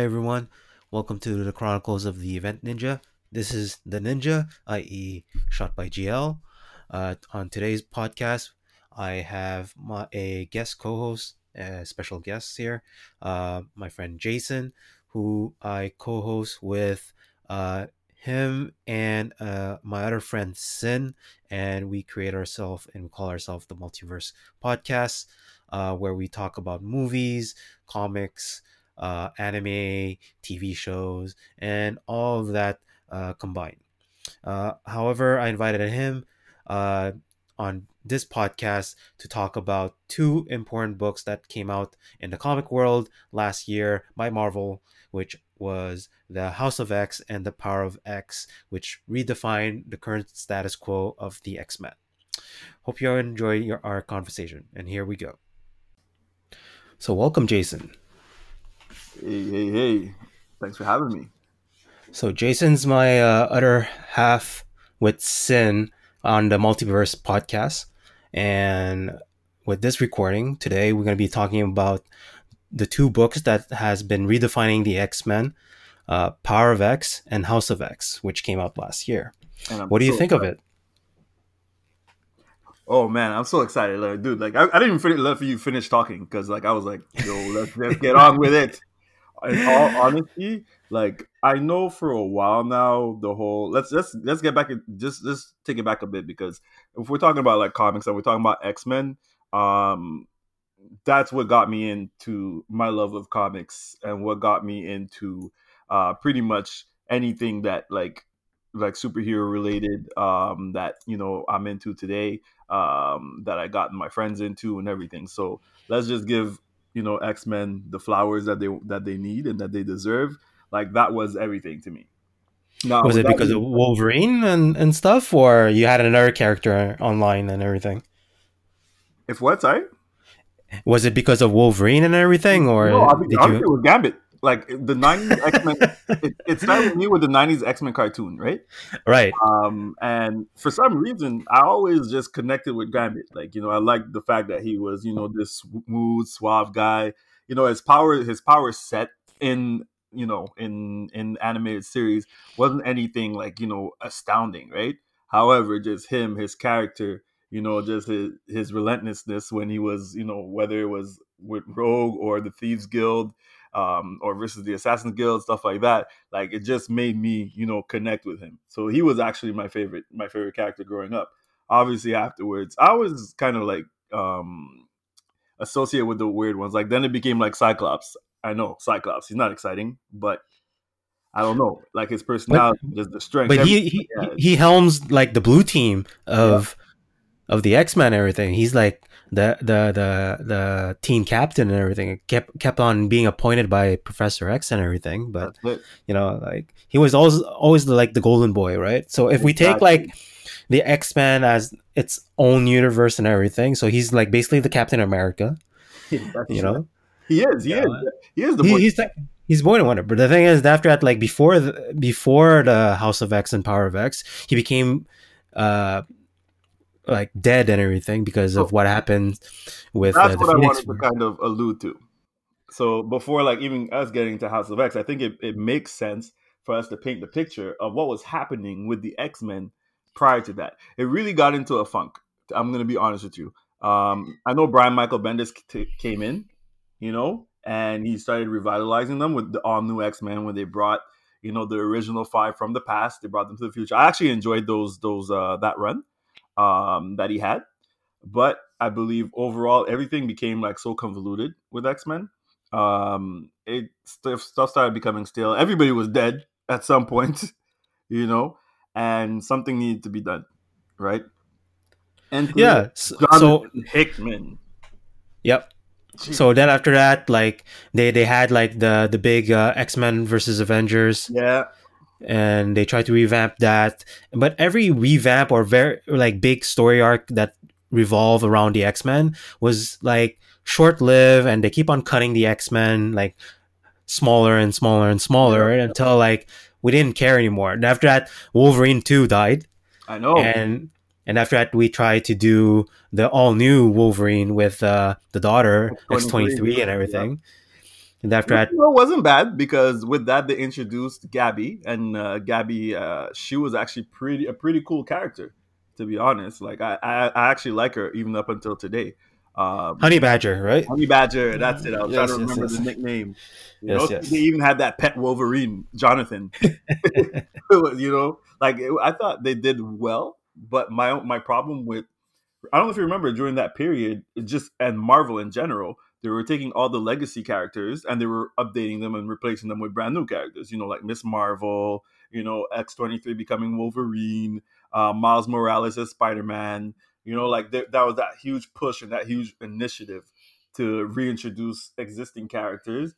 Hi everyone, welcome to the Chronicles of the Event Ninja. This is the Ninja, i.e., shot by GL. Uh, on today's podcast, I have my, a guest co-host, a special guest here, uh, my friend Jason, who I co-host with uh, him and uh, my other friend Sin, and we create ourselves and we call ourselves the Multiverse Podcast, uh, where we talk about movies, comics, uh, anime, TV shows, and all of that uh, combined. Uh, however, I invited him uh, on this podcast to talk about two important books that came out in the comic world last year by Marvel, which was The House of X and The Power of X, which redefined the current status quo of the X Men. Hope you enjoy your, our conversation, and here we go. So, welcome, Jason. Hey, hey, hey. Thanks for having me. So, Jason's my uh, other half with Sin on the Multiverse podcast. And with this recording today, we're going to be talking about the two books that has been redefining the X-Men, uh, Power of X and House of X, which came out last year. What do you think excited. of it? Oh man, I'm so excited, like, dude! Like, I, I didn't even let you finish talking because, like, I was like, "Yo, let's, let's get on with it." In all honesty, like, I know for a while now the whole let's let's let's get back and just just take it back a bit because if we're talking about like comics and we're talking about X Men, um, that's what got me into my love of comics and what got me into uh, pretty much anything that like like superhero related um, that you know I'm into today um, that I got my friends into and everything. So let's just give you know X Men the flowers that they that they need and that they deserve. Like that was everything to me. Now, was it because of Wolverine and, and stuff, or you had another character online and everything? If what? Sorry. Was it because of Wolverine and everything, or no, I mean, did you... it was Gambit? Like the '90s X Men, it, it, started with me with the '90s X Men cartoon, right? Right. Um, and for some reason, I always just connected with Gambit. Like you know, I liked the fact that he was you know this smooth, suave guy. You know, his power, his power set in you know in in animated series wasn't anything like you know astounding, right? However, just him, his character you know, just his, his relentlessness when he was, you know, whether it was with Rogue or the Thieves Guild, um, or versus the Assassin's Guild, stuff like that. Like it just made me, you know, connect with him. So he was actually my favorite, my favorite character growing up. Obviously, afterwards, I was kind of like um associated with the weird ones. Like then it became like Cyclops. I know Cyclops. He's not exciting, but I don't know, like his personality, but, just the strength. But he he, he helms like the blue team of of the X Men everything. He's like the the the the team captain and everything. kept kept on being appointed by Professor X and everything. But you know, like he was always always like the golden boy, right? So if we take like the X Men as its own universe and everything, so he's like basically the Captain America. you know, he is. He yeah. is. He is the. He, he's like. He's born in wonder, but the thing is, after that, like before, the, before the House of X and Power of X, he became uh, like dead and everything because of what happened with that's uh, what Phoenix I wanted to kind of allude to. So before like even us getting to House of X, I think it, it makes sense for us to paint the picture of what was happening with the X Men prior to that. It really got into a funk. I'm going to be honest with you. Um, I know Brian Michael Bendis t- came in, you know, and he started revitalizing them with the all new X Men when they brought, you know, the original five from the past. They brought them to the future. I actually enjoyed those those uh, that run um, that he had. But I believe overall everything became like so convoluted with X Men. Um, it stuff, stuff started becoming stale. Everybody was dead at some point, you know, and something needed to be done, right? And yeah, so, Hickman. Yep. Jeez. So then after that, like they they had like the the big uh, X Men versus Avengers. Yeah and they try to revamp that. But every revamp or very like big story arc that revolve around the X Men was like short lived, and they keep on cutting the X Men like smaller and smaller and smaller until like we didn't care anymore. And after that, Wolverine two died. I know. And and after that, we tried to do the all new Wolverine with uh, the daughter X twenty three and everything. Yeah And after that, it wasn't bad because with that they introduced Gabby, and uh, Gabby, uh, she was actually pretty a pretty cool character, to be honest. Like I, I, I actually like her even up until today. Um, Honey Badger, right? Honey Badger, that's it. I was Yes, trying to yes, remember yes. the nickname. You Yes, know, yes. they even had that pet Wolverine, Jonathan. you know, like it- I thought they did well, but my my problem with I don't know if you remember during that period, it just and Marvel in general, they were taking all the legacy characters and they were updating them and replacing them with brand new characters. You know, like Miss Marvel, you know, X twenty three becoming Wolverine, uh, Miles Morales as Spider Man. You know, like there, that was that huge push and that huge initiative to reintroduce existing characters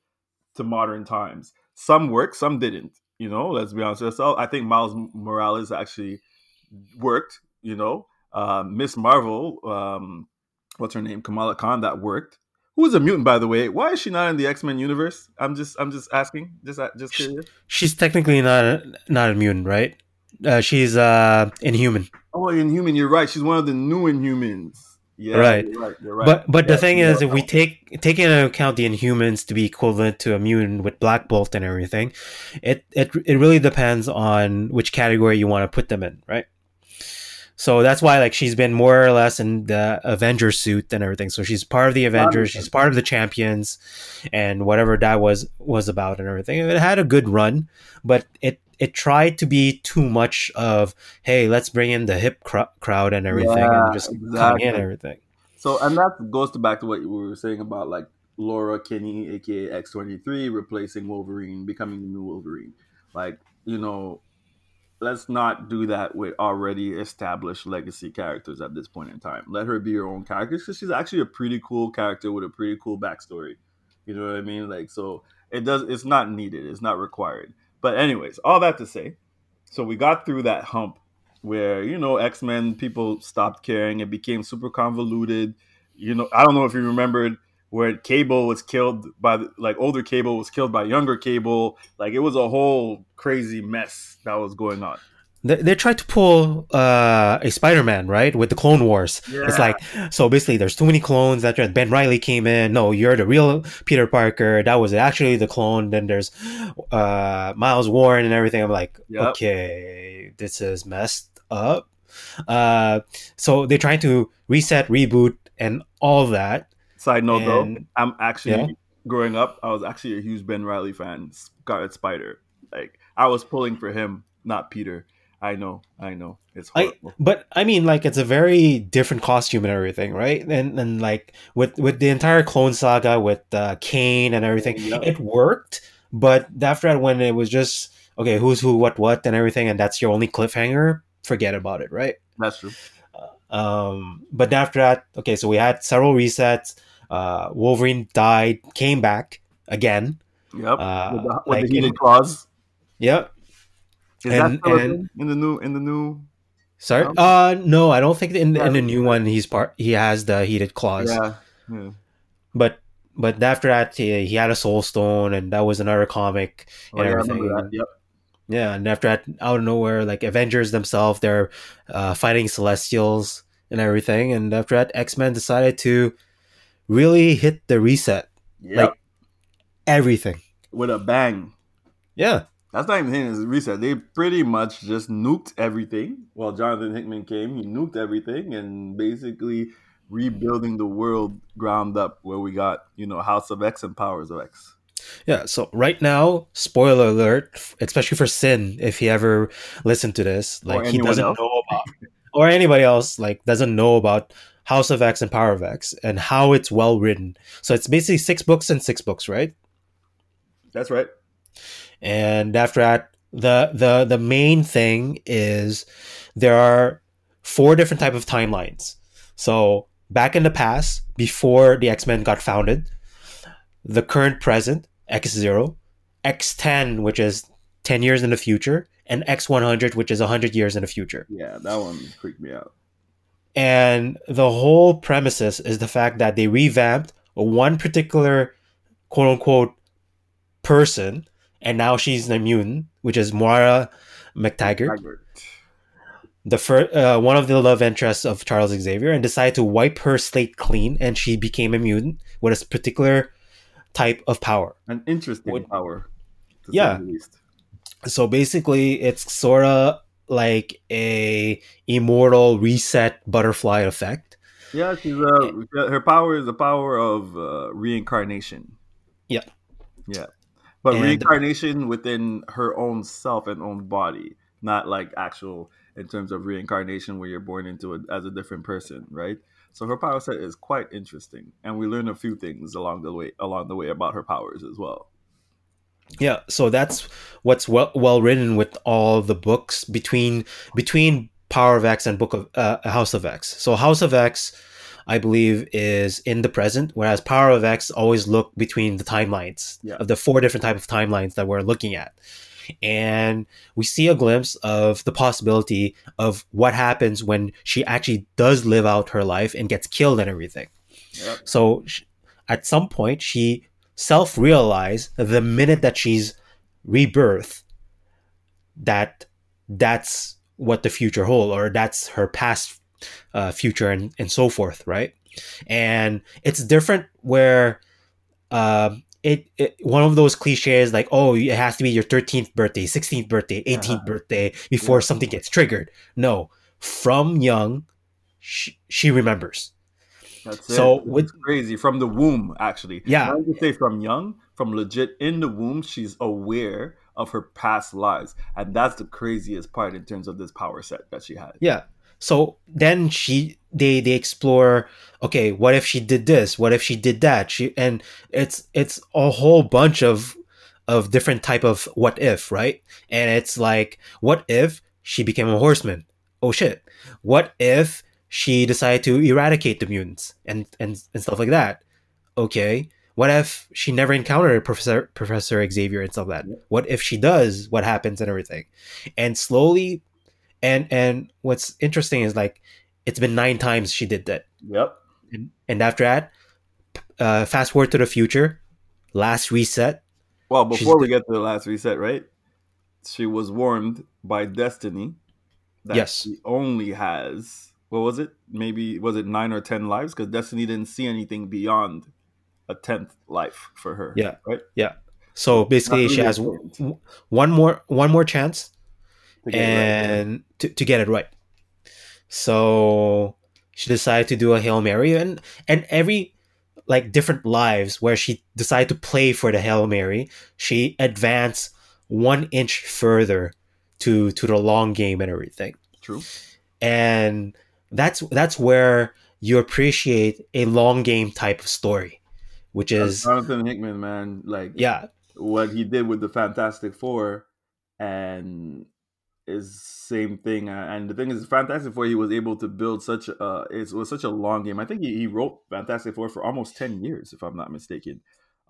to modern times. Some worked, some didn't. You know, let's be honest with ourselves. I think Miles Morales actually worked. You know, uh, Miss Marvel, um, what's her name, Kamala Khan, that worked. Who is a mutant, by the way? Why is she not in the X Men universe? I'm just, I'm just asking, just, just curious. She's technically not a, not a mutant, right? Uh, she's uh, inhuman. Oh, Inhuman, you're right. She's one of the new Inhumans. Yeah, Right. You're right. You're right. But but the thing is, if we take taking into account the Inhumans to be equivalent to a mutant with Black Bolt and everything, it it it really depends on which category you want to put them in, right? So that's why like she's been more or less in the Avenger suit and everything. So she's part of the Avengers, she's part of the champions, and whatever that was was about and everything. It had a good run, but it it tried to be too much of hey, let's bring in the hip cr- crowd and everything, Yeah, and just coming in and everything. So, and that goes to back to what we were saying about like Laura Kinney, aka X23, replacing Wolverine, becoming the new Wolverine. Like, you know, let's not do that with already established legacy characters at this point in time. Let her be her own character because she's actually a pretty cool character with a pretty cool backstory. You know what I mean? Like, so it does. It's not needed. It's not required. But anyways, all that to say, so we got through that hump where you know X Men people stopped caring. It became super convoluted. You know, I don't know if you remembered where Cable was killed by the, like older Cable was killed by younger Cable. Like it was a whole crazy mess that was going on. They, they tried to pull uh, a Spider-Man, right, with the Clone Wars. It's like so basically, there's too many clones. That Ben Reilly came in. No, you're the real Peter Parker. That was actually the clone. Then there's uh, Miles Warren and everything. I'm like, Yep. okay, this is messed up. Uh, so they're trying to reset, reboot, and all that. Side note though, I'm actually Yeah. growing up. I was actually a huge Ben Reilly fan. Scarlet Spider. Like I was pulling for him, not Peter. I know, I know. It's I- horrible. But I mean, like it's a very different costume and everything, right? And and like with with the entire clone saga with uh, Kaine and everything, Yeah. it worked. But after that, when it was just okay, who's who, what what, and everything, and that's your only cliffhanger, forget about it, right? That's true. Um, but after that, okay, so we had several resets. Uh, Wolverine died, came back again. Yep. Uh, with the, with like the in- claws. Yep. Is And- that and- in the new in the new? Sorry. Um, Uh, no, I don't think in, Yeah. in the new one he's part. He has the heated claws. Yeah. yeah. but but after that he, he had a soul stone and that was another comic Oh, and yeah, everything. Yep. yeah and after that out of nowhere like avengers themselves they're uh, fighting celestials and everything and after that x-men decided to really hit the reset Yep. Like- everything with a bang. yeah That's not even a reset. They pretty much just nuked everything. While Jonathan Hickman came, he nuked everything and basically rebuilding the world ground up where we got, you know, House of X and Powers of X. yeah so right now spoiler alert especially for sin if he ever listened to this like he doesn't else. know about or anybody else like doesn't know about house of x and power of x and how it's well written so it's basically six books and six books right That's right. and after that the the the main thing is there are four different type of timelines so back in the past before the x-men got founded the current present x0 x10 which is 10 years in the future and x100 which is 100 years in the future Yeah, that one freaked me out. And the whole premises is the fact that they revamped one particular quote unquote person, and now she's a mutant, which is Moira McTaggart, Taggart. the first, uh, one of the love interests of Charles Xavier, and decided to wipe her slate clean, and she became a mutant with a particular type of power. An interesting Would- power. Yeah. So basically, it's sort of like a immortal reset butterfly effect. Yeah, she's uh, her power is the power of uh, reincarnation. Yeah. Yeah. But And- reincarnation within her own self and own body, not like actual in terms of reincarnation where you're born into it as a different person, right? So her power set is quite interesting, and we learn a few things along the way along the way about her powers as well. Yeah, so that's what's well well written with all the books between between Power of X and Book of uh, House of X. So House of X, I believe, is in the present, whereas Power of X always look between the timelines Yeah. of the four different type of timelines that we're looking at, and we see a glimpse of the possibility of what happens when she actually does live out her life and gets killed and everything. Yep. So sh- at some point, she self realized the minute that she's rebirth that that's what the future hold or that's her past uh, future and, and so forth right? And it's different where um it, it one of those cliches like oh it has to be your 13th birthday 16th birthday 18th Uh-huh. birthday before something gets triggered. No from young she, she remembers That's So it. with- it's crazy from the womb, actually. Yeah. Not to say from young, from legit in the womb, she's aware of her past lives, and that's the craziest part in terms of this power set that she had. Yeah. So then she they they explore okay, what if she did this? What if she did that? She and it's it's a whole bunch of of different type of what if, right? And it's like what if she became a horseman? Oh shit. What if she decided to eradicate the mutants and and, and stuff like that? Okay. What if she never encountered Professor Professor Xavier and stuff like that? What if she does? What happens and everything? And slowly and and what's interesting is like it's been nine times she did that Yep. and, and after that uh fast forward to the future last reset Well, before we get to the last reset, right? She was warned by Destiny that Yes. she only has what was it? Maybe was it nine or ten lives? Because Destiny didn't see anything beyond a tenth life for her. Yeah. Right. Yeah. So basically Not she has w- one more one more chance To it right. and to, to get it right so she decided to do a hail mary and and every like different lives where she decided to play for the hail mary she advanced one inch further to to the long game and everything True. and that's that's where you appreciate a long game type of story which is Jonathan Hickman, man, like yeah what he did with the Fantastic Four, and is same thing. And the thing is, Fantastic Four, he was able to build such a it was such a long game. I think he, he wrote Fantastic Four for almost ten years, if I'm not mistaken.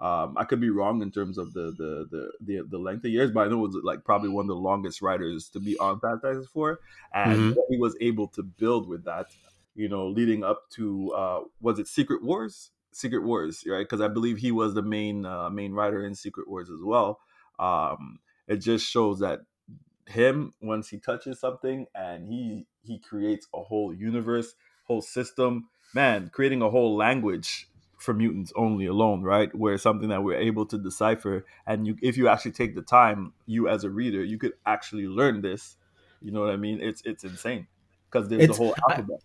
Um, I could be wrong in terms of the the, the the the length of years, but I know it was like probably one of the longest writers to be on Fantastic Four, and Mhm. what he was able to build with that, you know, leading up to uh, was it Secret Wars? Secret Wars, right? Because I believe he was the main uh, main writer in Secret Wars as well. Um, it just shows that him once he touches something and he he creates a whole universe, whole system. Man, creating a whole language for mutants only alone, right? Where something that we're able to decipher, and you, if you actually take the time, you as a reader, you could actually learn this. You know what I mean? It's it's insane because there's It's- the whole alphabet.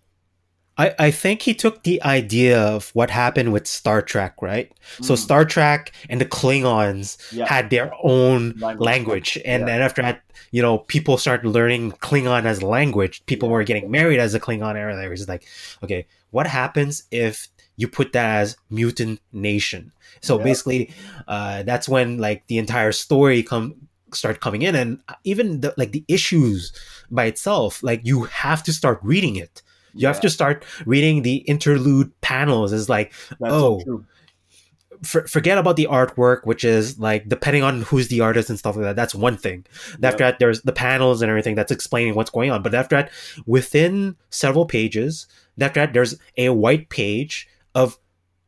I, I think he took the idea of what happened with Star Trek, right? So Mm, Star Trek and the Klingons yeah, had their own Language. language, and Yeah. then after that, you know, people started learning Klingon as language. People were getting married as a Klingon, and everything. It's like, okay, what happens if you put that as mutant nation? So Yeah. basically, uh, that's when like the entire story come start coming in, and even the, like the issues by itself, like you have to start reading it. You have to start reading the interlude panels. Is like that's oh, so for, forget about the artwork, which is like depending on who's the artist and stuff like that. That's one thing. After that, there's the panels and everything that's explaining what's going on. But after that, within several pages, after that, there's a white page of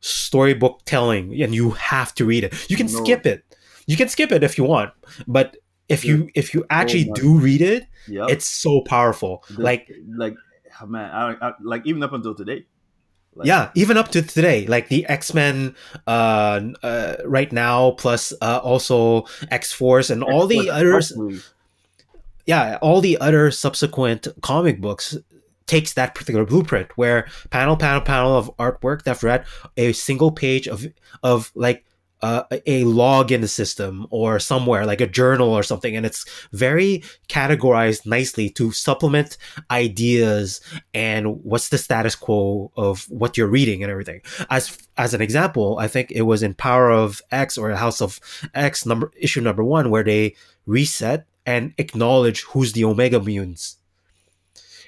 storybook telling, and you have to read it. You can No. skip it. You can skip it if you want, but if you if you actually my- do read it, Yep. it's so powerful. The- Like like oh, man, I, I, like even up until today, Like, yeah, even up to today, like the X Men, uh, uh, right now, plus uh, also X Force and all the others. yeah, all the other subsequent comic books takes that particular blueprint where panel, panel, panel of artwork that read a single page of of like uh, a log in the system or somewhere like a journal or something, and it's very categorized nicely to supplement ideas and what's the status quo of what you're reading and everything. As as an example, I think it was in Power of X or House of X number issue number one where they reset and acknowledge who's the Omega mutants.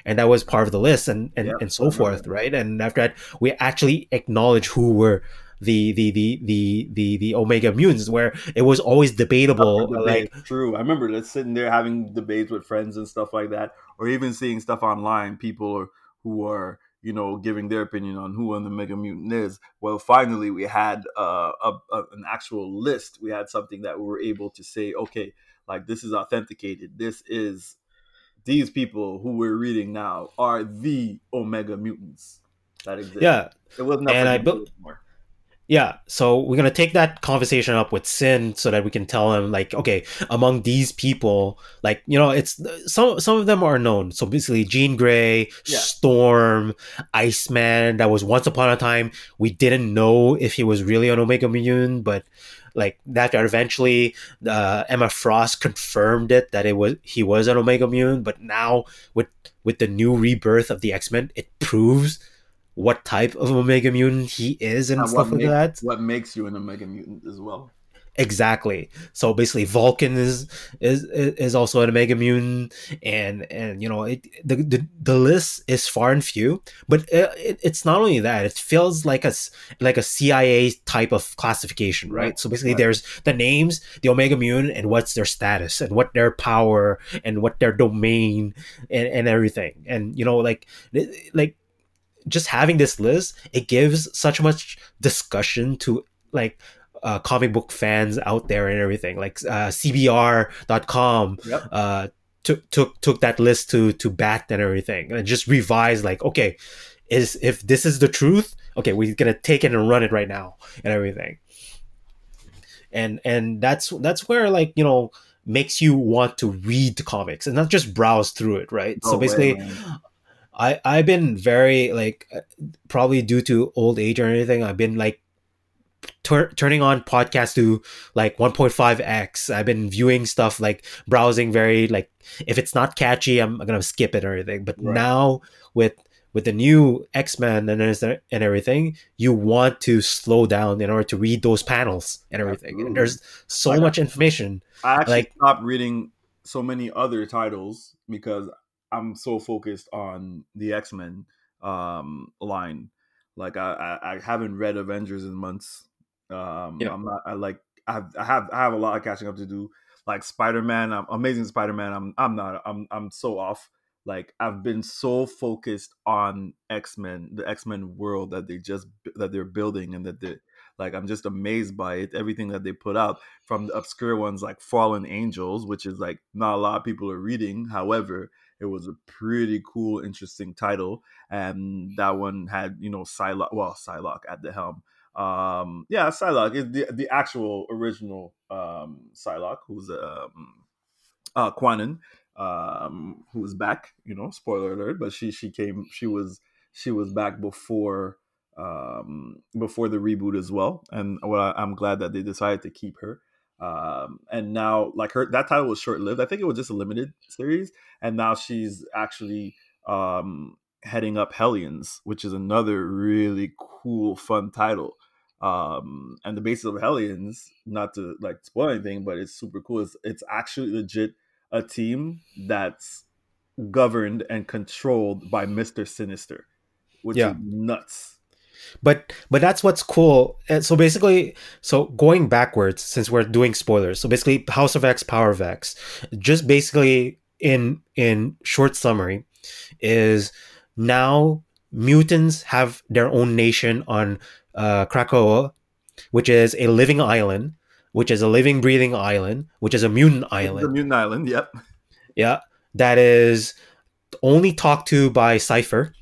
And that was part of the list and, and, Yeah, and so forth, right? And after that, we actually acknowledge who were the the the the the, the Omega mutants, where it was always debatable. Like, true. I remember just sitting there having debates with friends and stuff like that, or even seeing stuff online. People are, who are, you know, giving their opinion on who an Omega Mutant is. Well, finally, we had uh, a, a, an actual list. We had something that we were able to say, okay, like this is authenticated. This is these people who we're reading now are the Omega Mutants that exist. yeah, it wasn't up and I debate bu- anymore. Yeah, so we're gonna take that conversation up with Sin so that we can tell him like, okay, among these people, like you know, it's some some of them are known. So basically, Jean Grey, Yeah. Storm, Iceman. That was once upon a time we didn't know if he was really an Omega mutant, but like that eventually uh, Emma Frost confirmed it that it was he was an Omega mutant. But now with with the new rebirth of the X Men, it proves what type of Omega mutant he is and, And stuff like makes, that. what makes you an Omega Mutant as well? Exactly. So basically, Vulcan is is is also an Omega mutant, and and you know it the the, the list is far and few. But it, it, it's not only that; it feels like a like a CIA type of classification, right? Right, So basically, right. there's the names, the Omega mutant, and what's their status, and what their power, and what their domain, and and everything. And you know, like like just having this list, it gives such much discussion to like uh, comic book fans out there and everything. Like uh, CBR.com Yep. uh, took took took that list to to bat and everything, and just revised like, okay, is if this is the truth, okay, we're gonna take it and run it right now and everything. And and that's that's where like you know makes you want to read the comics and not just browse through it, right? So basically. man. I I've been very like probably due to old age or anything. I've been like tur- turning on podcasts to like 1.5x. I've been viewing stuff like browsing very like if it's not catchy, I'm gonna skip it or anything. But Right. now with with the new X Men and and everything, you want to slow down in order to read those panels and everything. Absolutely. And there's so Like- much information. I actually Like- stopped reading so many other titles because I'm so focused on the X Men um, line. Like I, I, I haven't read Avengers in months. Um, Yeah. I'm not. I like. I have, I have. I have a lot of catching up to do. Like Spider Man, Amazing Spider Man. I'm. I'm not. I'm. I'm so off. Like I've been so focused on X Men, the X Men world that they just that they're building, and that they like. I'm just amazed by it. Everything that they put out from the obscure ones like Fallen Angels, which is like not a lot of people are reading. However, it was a pretty cool, interesting title, and that one had you know Psylocke, well Psylocke at the helm. Um, yeah, Psylocke is the the actual original um, Psylocke, who's um, uh, Kwannon, um, who's back. You know, spoiler alert, but she she came, she was she was back before um before the reboot as well and I, i'm glad that they decided to keep her um and now like her that title was short-lived i think it was just a limited series and now she's actually um heading up hellions which is another really cool fun title. Um and the basis of hellions not to like spoil anything but it's super cool it's, it's actually legit a team that's governed and controlled by mr sinister which Yeah. is nuts. But but that's what's cool. And so basically so going backwards since we're doing spoilers so basically house of x power of x just basically in in short summary is now mutants have their own nation on uh krakoa which is a living island which is a living breathing island which is a mutant the island. mutant island yep. Yeah that is only talked to by cypher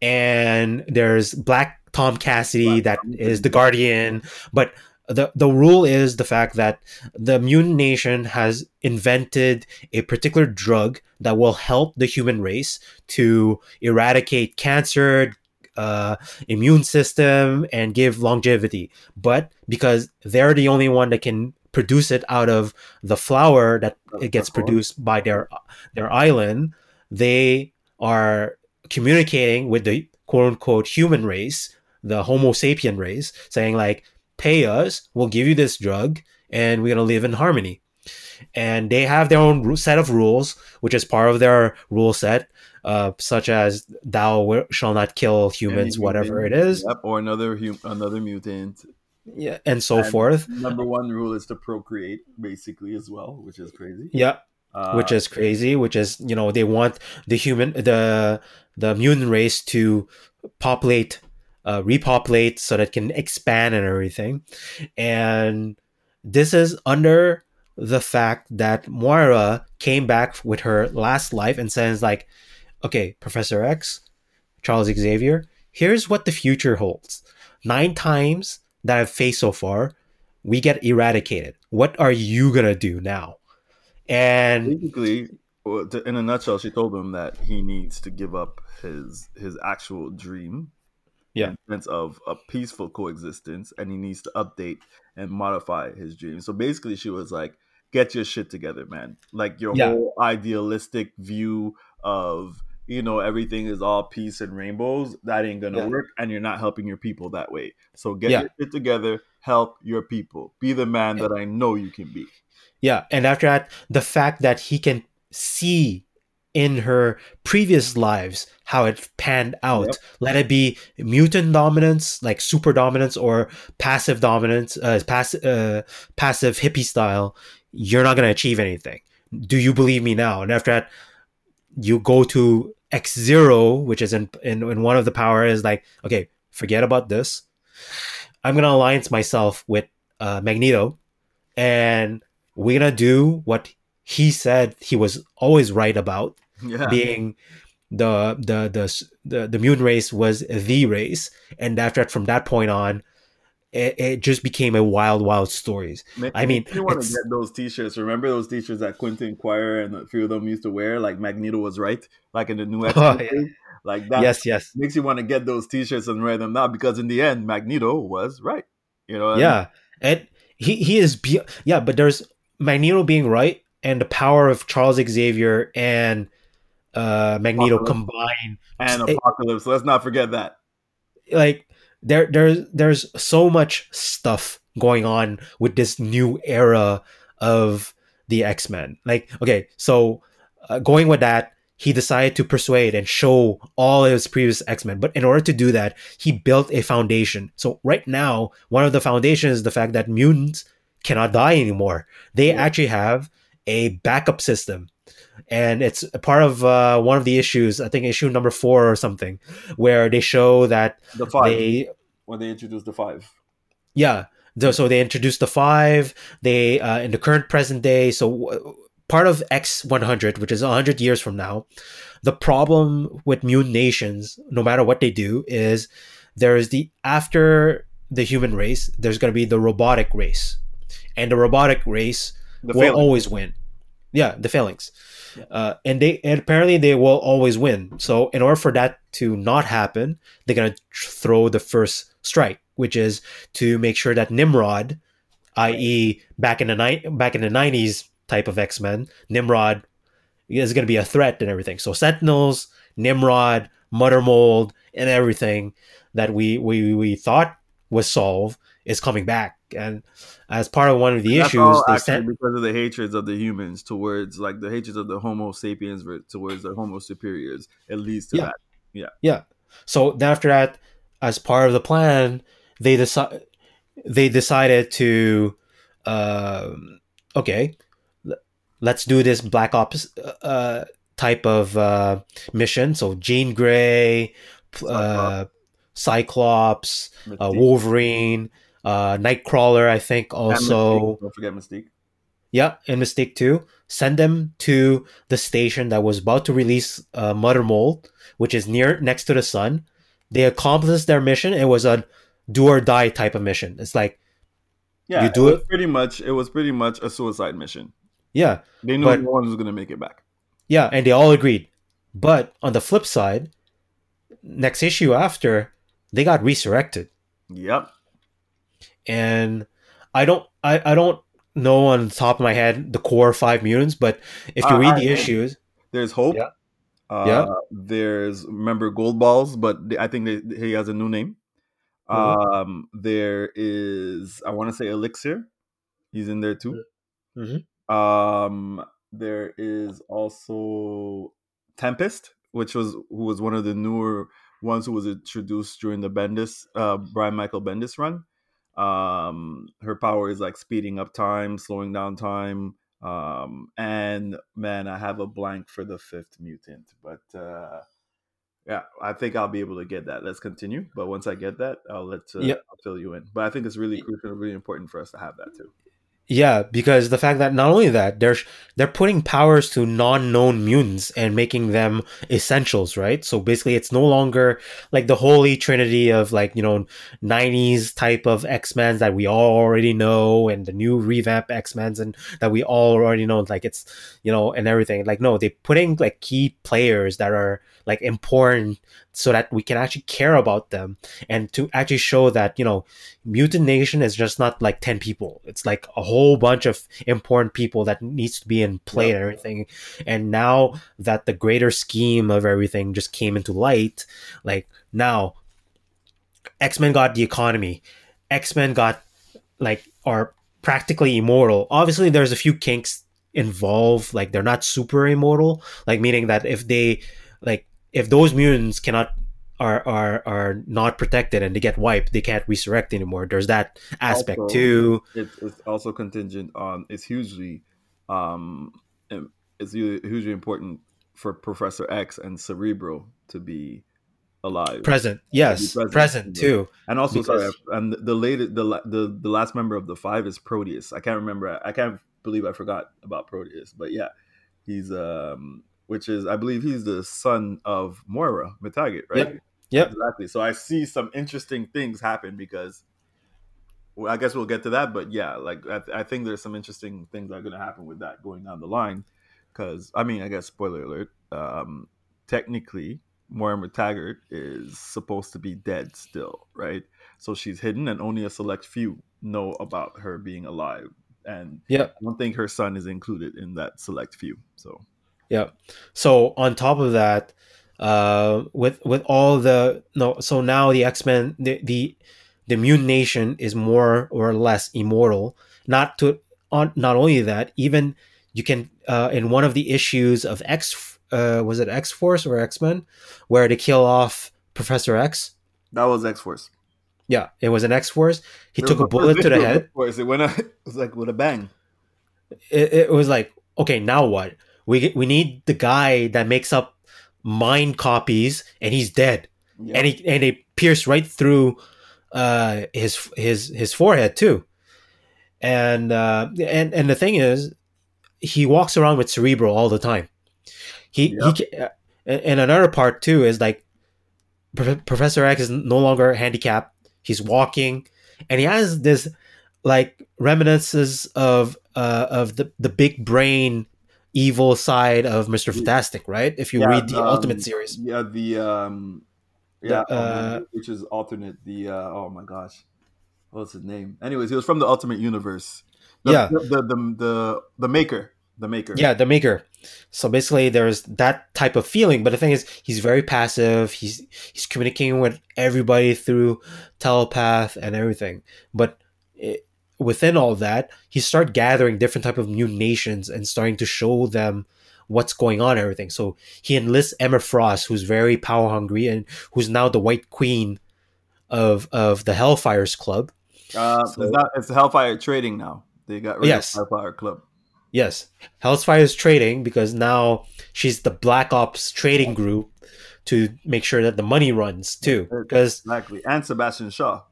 and there's Black Tom Cassidy Black that Tom is the Guardian, but the the rule is the fact that the mutant nation has invented a particular drug that will help the human race to eradicate cancer uh, immune system and give longevity. But because they're the only one that can produce it out of the flower that it gets produced by their their island they are communicating with the quote unquote human race the homo sapien race saying like pay us, we'll give you this drug, and we're gonna live in harmony. And they have their own set of rules, which is part of their rule set, uh, such as "Thou shall not kill humans," whatever it is, Yep, or another hum- another mutant. yeah, and so And forth. Number one rule is to procreate, basically, as well, which is crazy. Yeah, Uh, which is crazy. Which is you know they want the human the the mutant race to populate, uh, repopulate so that can expand and everything, and this is under the fact that Moira came back with her last life and says like, okay, Professor X, Charles Xavier, here's what the future holds. Nine times that I've faced so far, we get eradicated. What are you gonna do now? And basically, in a nutshell, she told him that he needs to give up his his actual dream, Yeah. in sense of a peaceful coexistence, and he needs to update and modify his dream. So basically, she was like, "Get your shit together, man! Like your Yeah. whole idealistic view of." You know, everything is all peace and rainbows. That ain't gonna Yeah. work, and you're not helping your people that way. So get Yeah. your shit together, help your people, be the man that I know you can be. Yeah, and after that, the fact that he can see in her previous lives how it panned out. Yep. Let it be mutant dominance, like super dominance, or passive dominance, uh, pass- uh, passive hippie style. You're not gonna achieve anything. Do you believe me now? And after that, you go to X zero, which is in, in in one of the power is like, okay, forget about this. I'm gonna alliance myself with uh, Magneto, and we're gonna do what he said he was always right about, Yeah, being the the the the the mutant race was the race, and after that, from that point on, it, it just became a wild, wild stories. I mean, you want to get those T-shirts. Remember those T-shirts that Quentin Quire and a few of them used to wear? Like Magneto was right, like in the new X Oh, yeah. Like that yes, yes, makes you want to get those T-shirts and wear them now because in the end, Magneto was right. You know? what I mean? yeah, and he he is be- yeah, but there's Magneto being right and the power of Charles Xavier and uh Magneto Apocalypse. combined and It- Apocalypse. Let's not forget that. like there there's there's so much stuff going on with this new era of the X-Men. Like okay, so uh, going with that, he decided to persuade and show all his previous X-Men, but in order to do that, he built a foundation. So right now, one of the foundations is the fact that mutants cannot die anymore. They Yeah. actually have a backup system. And it's a part of uh, one of the issues, I think issue number four or something, where they show that The five they when they introduced the five. yeah so they introduced the five they uh, in the current present day so uh, part of x100 which is 100 years from now the problem with mutant nations no matter what they do is there's the after the human race there's going to be the robotic race and the robotic race The will failing. always win. Yeah, the phalanx. Uh, and they and apparently they will always win. So in order for that to not happen, they're gonna throw the first strike, which is to make sure that Nimrod, i.e., back in the ni- back in the nineties type of X Men, Nimrod is gonna be a threat and everything. So Sentinels, Nimrod, Mother Mold, and everything that we we we thought was solved is coming back. And as part of one of the That's issues, they sent because of the hatreds of the humans towards like the hatreds of the Homo sapiens towards the Homo superiors. It leads to Yeah. that. Yeah, yeah. So then after that, as part of the plan, they decide they decided to, um, okay, let's do this Black Ops uh, type of uh, mission. So Jean Grey, uh, Cyclops, uh. Wolverine, uh, Nightcrawler. I think also. Don't forget Mystique. Yeah, and Mystique too. send them to the station that was about to release uh, Mother Mold, which is near next to the sun. They accomplished their mission. It was a do or die type of mission. It's like Yeah, You do it. It- pretty much. It was pretty much a suicide mission. yeah, They knew But- no one was gonna make it back. yeah, and they all agreed. But on the flip side, next issue after, they got resurrected. Yep. And I don't I, I don't know on the top of my head the core five mutants, but if you Uh, read I- the issues, There's hope. Yeah. Uh, Yeah. There's remember Goldballs, but I think they, he has a new name. Mhm. Um, there is I want to say elixir. He's in there too. Mhm. Um, there is also Tempest, which was who was one of the newer ones who was introduced during the Bendis, uh, Brian Michael Bendis run. Um, her power is like speeding up time, slowing down time. Um, and man, I have a blank for the fifth mutant, but uh, yeah, I think I'll be able to get that. Let's continue. But once I get that, I'll let uh, Yep. I'll fill you in. But I think it's really crucial, really important for us to have that too. Yeah, because the fact that not only that they're they're putting powers to non-known mutants and making them essentials, right? So basically, it's no longer like the holy trinity of like you know '90s type of X Men that we all already know, and the new revamp X Men's and that we all already know. Like it's you know and everything. Like no, they're putting like key players that are like important so that we can actually care about them and to actually show that you know mutant nation is just not like 10 people. It's like a whole bunch of important people that needs to be in play and everything. And now that the greater scheme of everything just came into light like now x-men got the economy. X-men got like are practically immortal. Obviously there's a few kinks involved like they're not super immortal like meaning that if they if those mutants cannot are are are not protected and they get wiped they can't resurrect anymore there's that aspect Also- too It's, it's also contingent on. It's hugely, um, it's hugely important for Professor X and Cerebro to be alive. present yes present. present, too And also, sorry, and the latest, the, the the last member of the five is Proteus. I can't remember. I can't believe I forgot about Proteus. But yeah, he's um, which is I believe he's the son of Moira McTaggart, right? Yep. Yep. Exactly. So I see some interesting things happen because. Well, I guess we'll get to that, but yeah, like I, I think there's some interesting things that are going to happen with that going down the line. Because I mean, I guess spoiler alert. Um, technically, Moira Taggart is supposed to be dead still, right? So she's hidden, and only a select few know about her being alive. And yeah, I don't think her son is included in that select few. So Yeah. So on top of that, uh, with with all the no, so now the X Men, the the the mutant nation is more or less immortal. Not to on not only that, even you can uh, in one of the issues of X, uh, was it X Force or X Men, where they kill off Professor X. that was X Force. Yeah, it was an X Force. He took a bullet to the head. Force. It went. out- It was like with a bang. it, it was like okay now what we we need the guy that makes up mind copies and he's dead Yeah. and he and they pierce right through uh his his his forehead too and uh and and the thing is he walks around with cerebro all the time he Yeah. he and another part too is like Prof- professor x is no longer handicapped he's walking and he has this like reminiscences of uh of the the big brain evil side of mr fantastic right if you Yeah, read the um, ultimate series Yeah, the um, The, yeah, uh, which is alternate. The uh, oh my gosh, what's his name? Anyways, he was from the Ultimate Universe. The, Yeah. the the, the the the maker, the maker. Yeah, the maker. So basically, there's that type of feeling. But the thing is, he's very passive. He's he's communicating with everybody through telepath and everything. But it, within all that, he started gathering different type of new nations and starting to show them what's going on and everything. So he enlists Emma Frost, who's very power hungry and who's now the White Queen of of the Hellfires Club. uh, So- it's not. It's Hellfire Trading now. They got rid Yes. of Hellfire Club. Yes, Hellfire is trading because now she's the Black Ops trading group to make sure that the money runs too. Because Exactly, and Sebastian Shaw.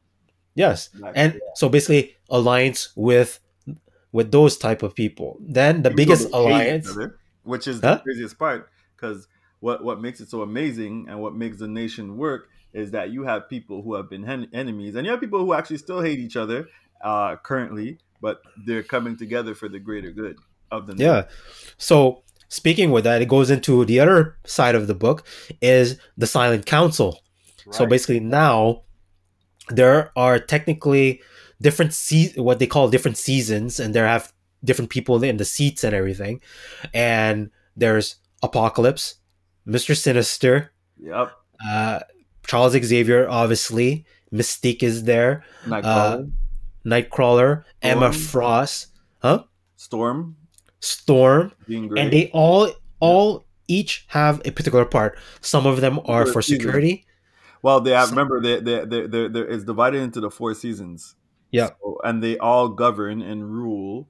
Yes, Exactly. and so basically alliance with with those type of people. Then the People biggest that hate each alliance. other, which is Huh? the craziest part, because what what makes it so amazing and what makes the nation work is that you have people who have been hen- enemies, and you have people who actually still hate each other uh, currently, but they're coming together for the greater good of the Nation. Yeah. So speaking with that, it goes into the other side of the book is the Silent Council. So basically now there are technically different se- what they call different seasons and there have different people in the seats and everything. And there's Apocalypse, Mr. Sinister, Yep. uh, Charles Xavier, obviously, Mystique is there, Nightcrawler, Nightcrawler, Emma Storm. Frost, huh? Storm, Storm, and they all all each have a particular part. Some of them are for security. Well, they have. Remember, they they they they they- it's divided into the four seasons. Yeah. So- and they all govern and rule.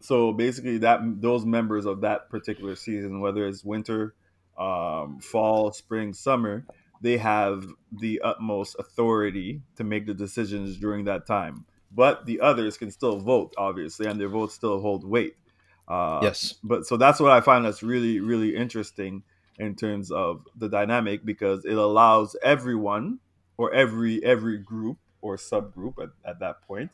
So basically, that those members of that particular season, whether it's winter, um, fall, spring, summer, they have the utmost authority to make the decisions during that time. But the others can still vote, obviously, and their votes still hold weight. Uh, Yes. but so that's what I find that's really really interesting in terms of the dynamic because it allows everyone or every every group or subgroup at, at that point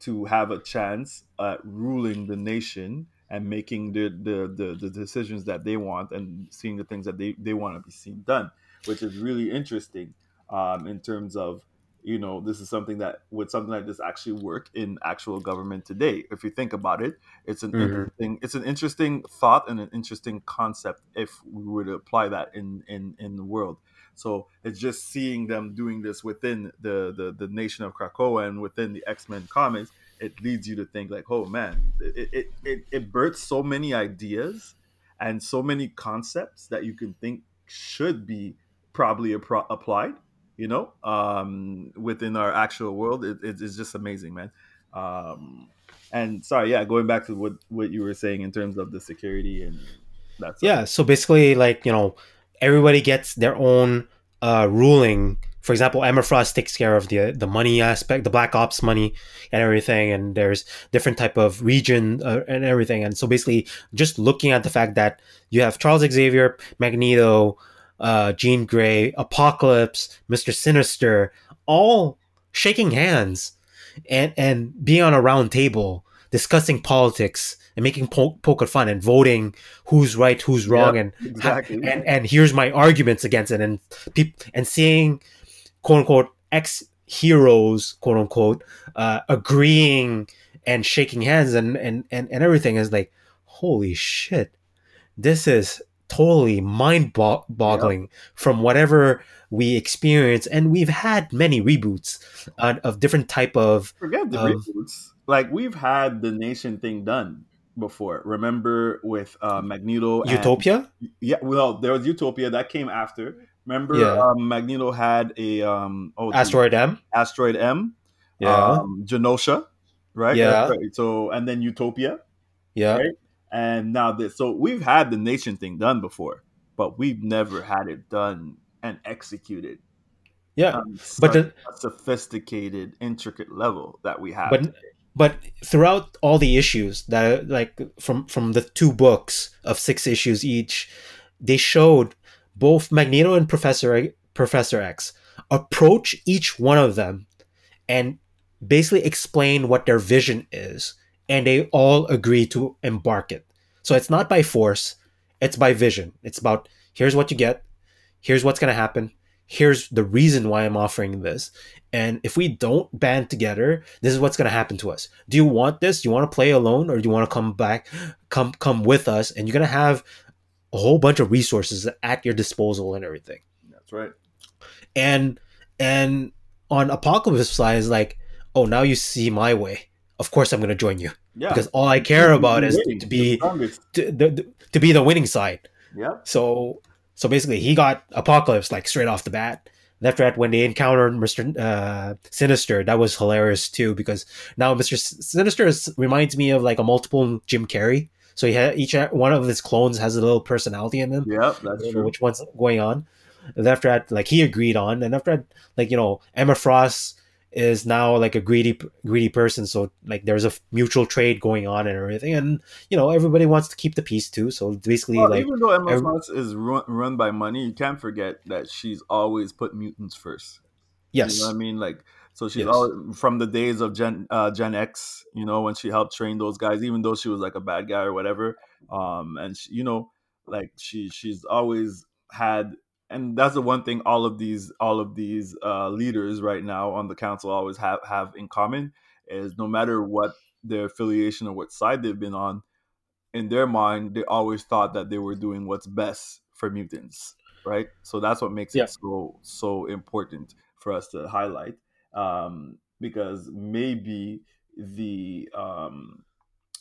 to have a chance at ruling the nation and making the the, the, the decisions that they want and seeing the things that they, they want to be seen done which is really interesting um, in terms of you know this is something that would something like this actually work in actual government today? If you think about it it's an Mhm. interesting it's an interesting thought and an interesting concept if we were to apply that in in in the world. So it's just seeing them doing this within the the, the nation of krakoa and within the x-men comics it leads you to think like oh man it it, it, it births so many ideas and so many concepts that you can think should be probably applied you know um within our actual world it, it- it's just amazing man um and sorry yeah going back to what what you were saying in terms of the security and that's Yeah. So basically, like you know, everybody gets their own uh, ruling. For example, Emma Frost takes care of the the money aspect, the Black Ops money, and everything. And there's different type of region uh, and everything. And so basically, just looking at the fact that you have Charles Xavier, Magneto, uh, Jean Grey, Apocalypse, Mister Sinister, all shaking hands and and being on a round table discussing politics and making po- poker fun and voting who's right, who's wrong, Yeah, and exactly. and and here's my arguments against it, and and seeing quote unquote ex heroes quote unquote uh, agreeing and shaking hands and and and and everything is like holy shit, this is totally mind bo- boggling from whatever we experience. And we've had many reboots uh, of different type of forget the um, reboots. Like we've had the nation thing done before. Remember with uh magneto and- utopia? Yeah well there was utopia that came after. Remember Yeah. um magneto had a um oh geez, asteroid m? Asteroid m? Yeah. Um genosha right? Yeah. Right. so and then utopia yeah. right? And now this so we've had the nation thing done before but we've never had it done and executed yeah but the, a sophisticated intricate level that we have but but throughout all the issues that like from from the two books of six issues each they showed both magneto and professor professor x approach each one of them and basically explain what their vision is and they all agree to embark it so it's not by force it's by vision. It's about here's what you get here's what's going to happen here's the reason why i'm offering this. And if we don't band together this is what's going to happen to us. Do you want this? Do you want to play alone or do you want to come back come come with us? And you're going to have a whole bunch of resources at your disposal and everything. That's right. And and on apocalypse side is like oh now you see my way. Of course i'm going to join you yeah because all i care about is Winning, to be to, to, to be the winning side yeah so so basically, he got Apocalypse like straight off the bat. And after that, when they encountered Mister uh, Sinister, that was hilarious too because now Mister Sinister is, reminds me of like a multiple Jim Carrey. So he had each one of his clones has a little personality in them. yeah that's true which one's going on. And after that, like he agreed on, and after that, like you know, Emma Frost is now like a greedy greedy person. So like there's a mutual trade going on and everything. And you know everybody wants to keep the peace too. So basically well, like even though Emma every- is run, run by money you can't forget that she's always put mutants first. Yes you know what i mean? Like so she's yes. all from the days of Gen uh, Gen X, you know, when she helped train those guys, even though she was like a bad guy or whatever. Um, and she, you know, like she she's always had and that's the one thing all of these all of these uh, leaders right now on the council always have have in common is no matter what their affiliation or what side they've been on in their mind they always thought that they were doing what's best for mutants right so that's what makes yeah. it so so important for us to highlight um, because maybe the um,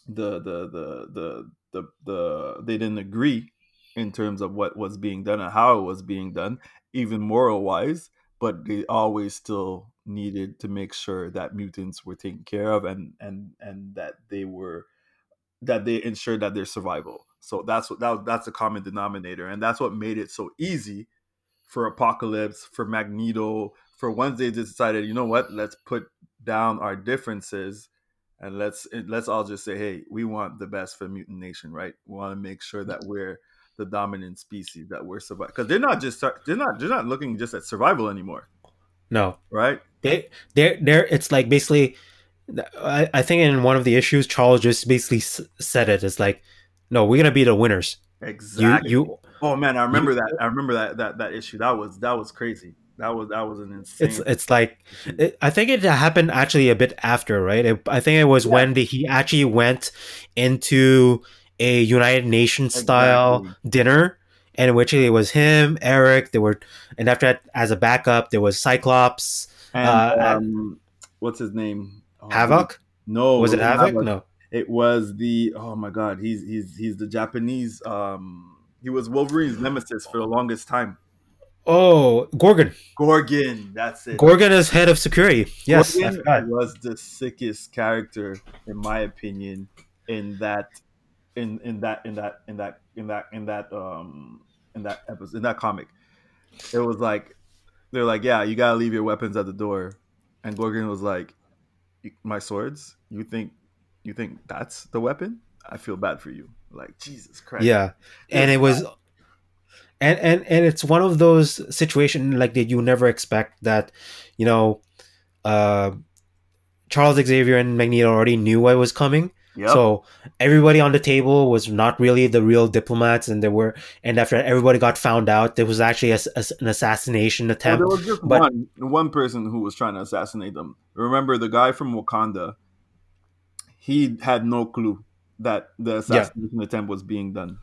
the the the the the, the they didn't agree in terms of what was being done and how it was being done, even moral wise, but they always still needed to make sure that mutants were taken care of and and and that they were that they ensured that their survival. So that's what that that's a common denominator, and that's what made it so easy for Apocalypse, for Magneto, for once they decided, you know what, let's put down our differences and let's let's all just say, hey, we want the best for Mutant Nation, right? We want to make sure that we're the dominant species that we're surviving because they're not just they're not they're not looking just at survival anymore. No, right? They they're they're it's like basically. I, I think in one of the issues, Charles just basically said it. It's like, no, we're gonna be the winners. Exactly. You, you oh man, I remember you, that. I remember that that that issue. That was that was crazy. That was that was an insane. It's it's like it, I think it happened actually a bit after, right? It, I think it was yeah. when the, he actually went into a United Nations style exactly. dinner, and in which it was him, Eric. There were, and after that, as a backup, there was Cyclops. And, uh, um, what's his name? Oh, Havoc. No, was it Havoc? Havoc? No, it was the. Oh my God, he's he's he's the Japanese. Um, he was Wolverine's nemesis for the longest time. Oh, Gorgon. Gorgon, that's it. Gorgon is head of security. Yes, Gorgon was the sickest character, in my opinion, in that in in that in that in that in that in that um in that episode in that comic. It was like they're like, yeah, you gotta leave your weapons at the door, and Gorgon was like, my swords. You think you think that's the weapon? I feel bad for you. Like Jesus Christ. Yeah, and it was. And, and and it's one of those situations like that you never expect that you know uh charles xavier and magneto already knew what was coming Yep. So everybody on the table was not really the real diplomats, and there were, and after everybody got found out, there was actually a, a, an assassination attempt. Well, there was just but, one one person who was trying to assassinate them. Remember the guy from Wakanda? He had no clue that the assassination yeah. attempt was being done.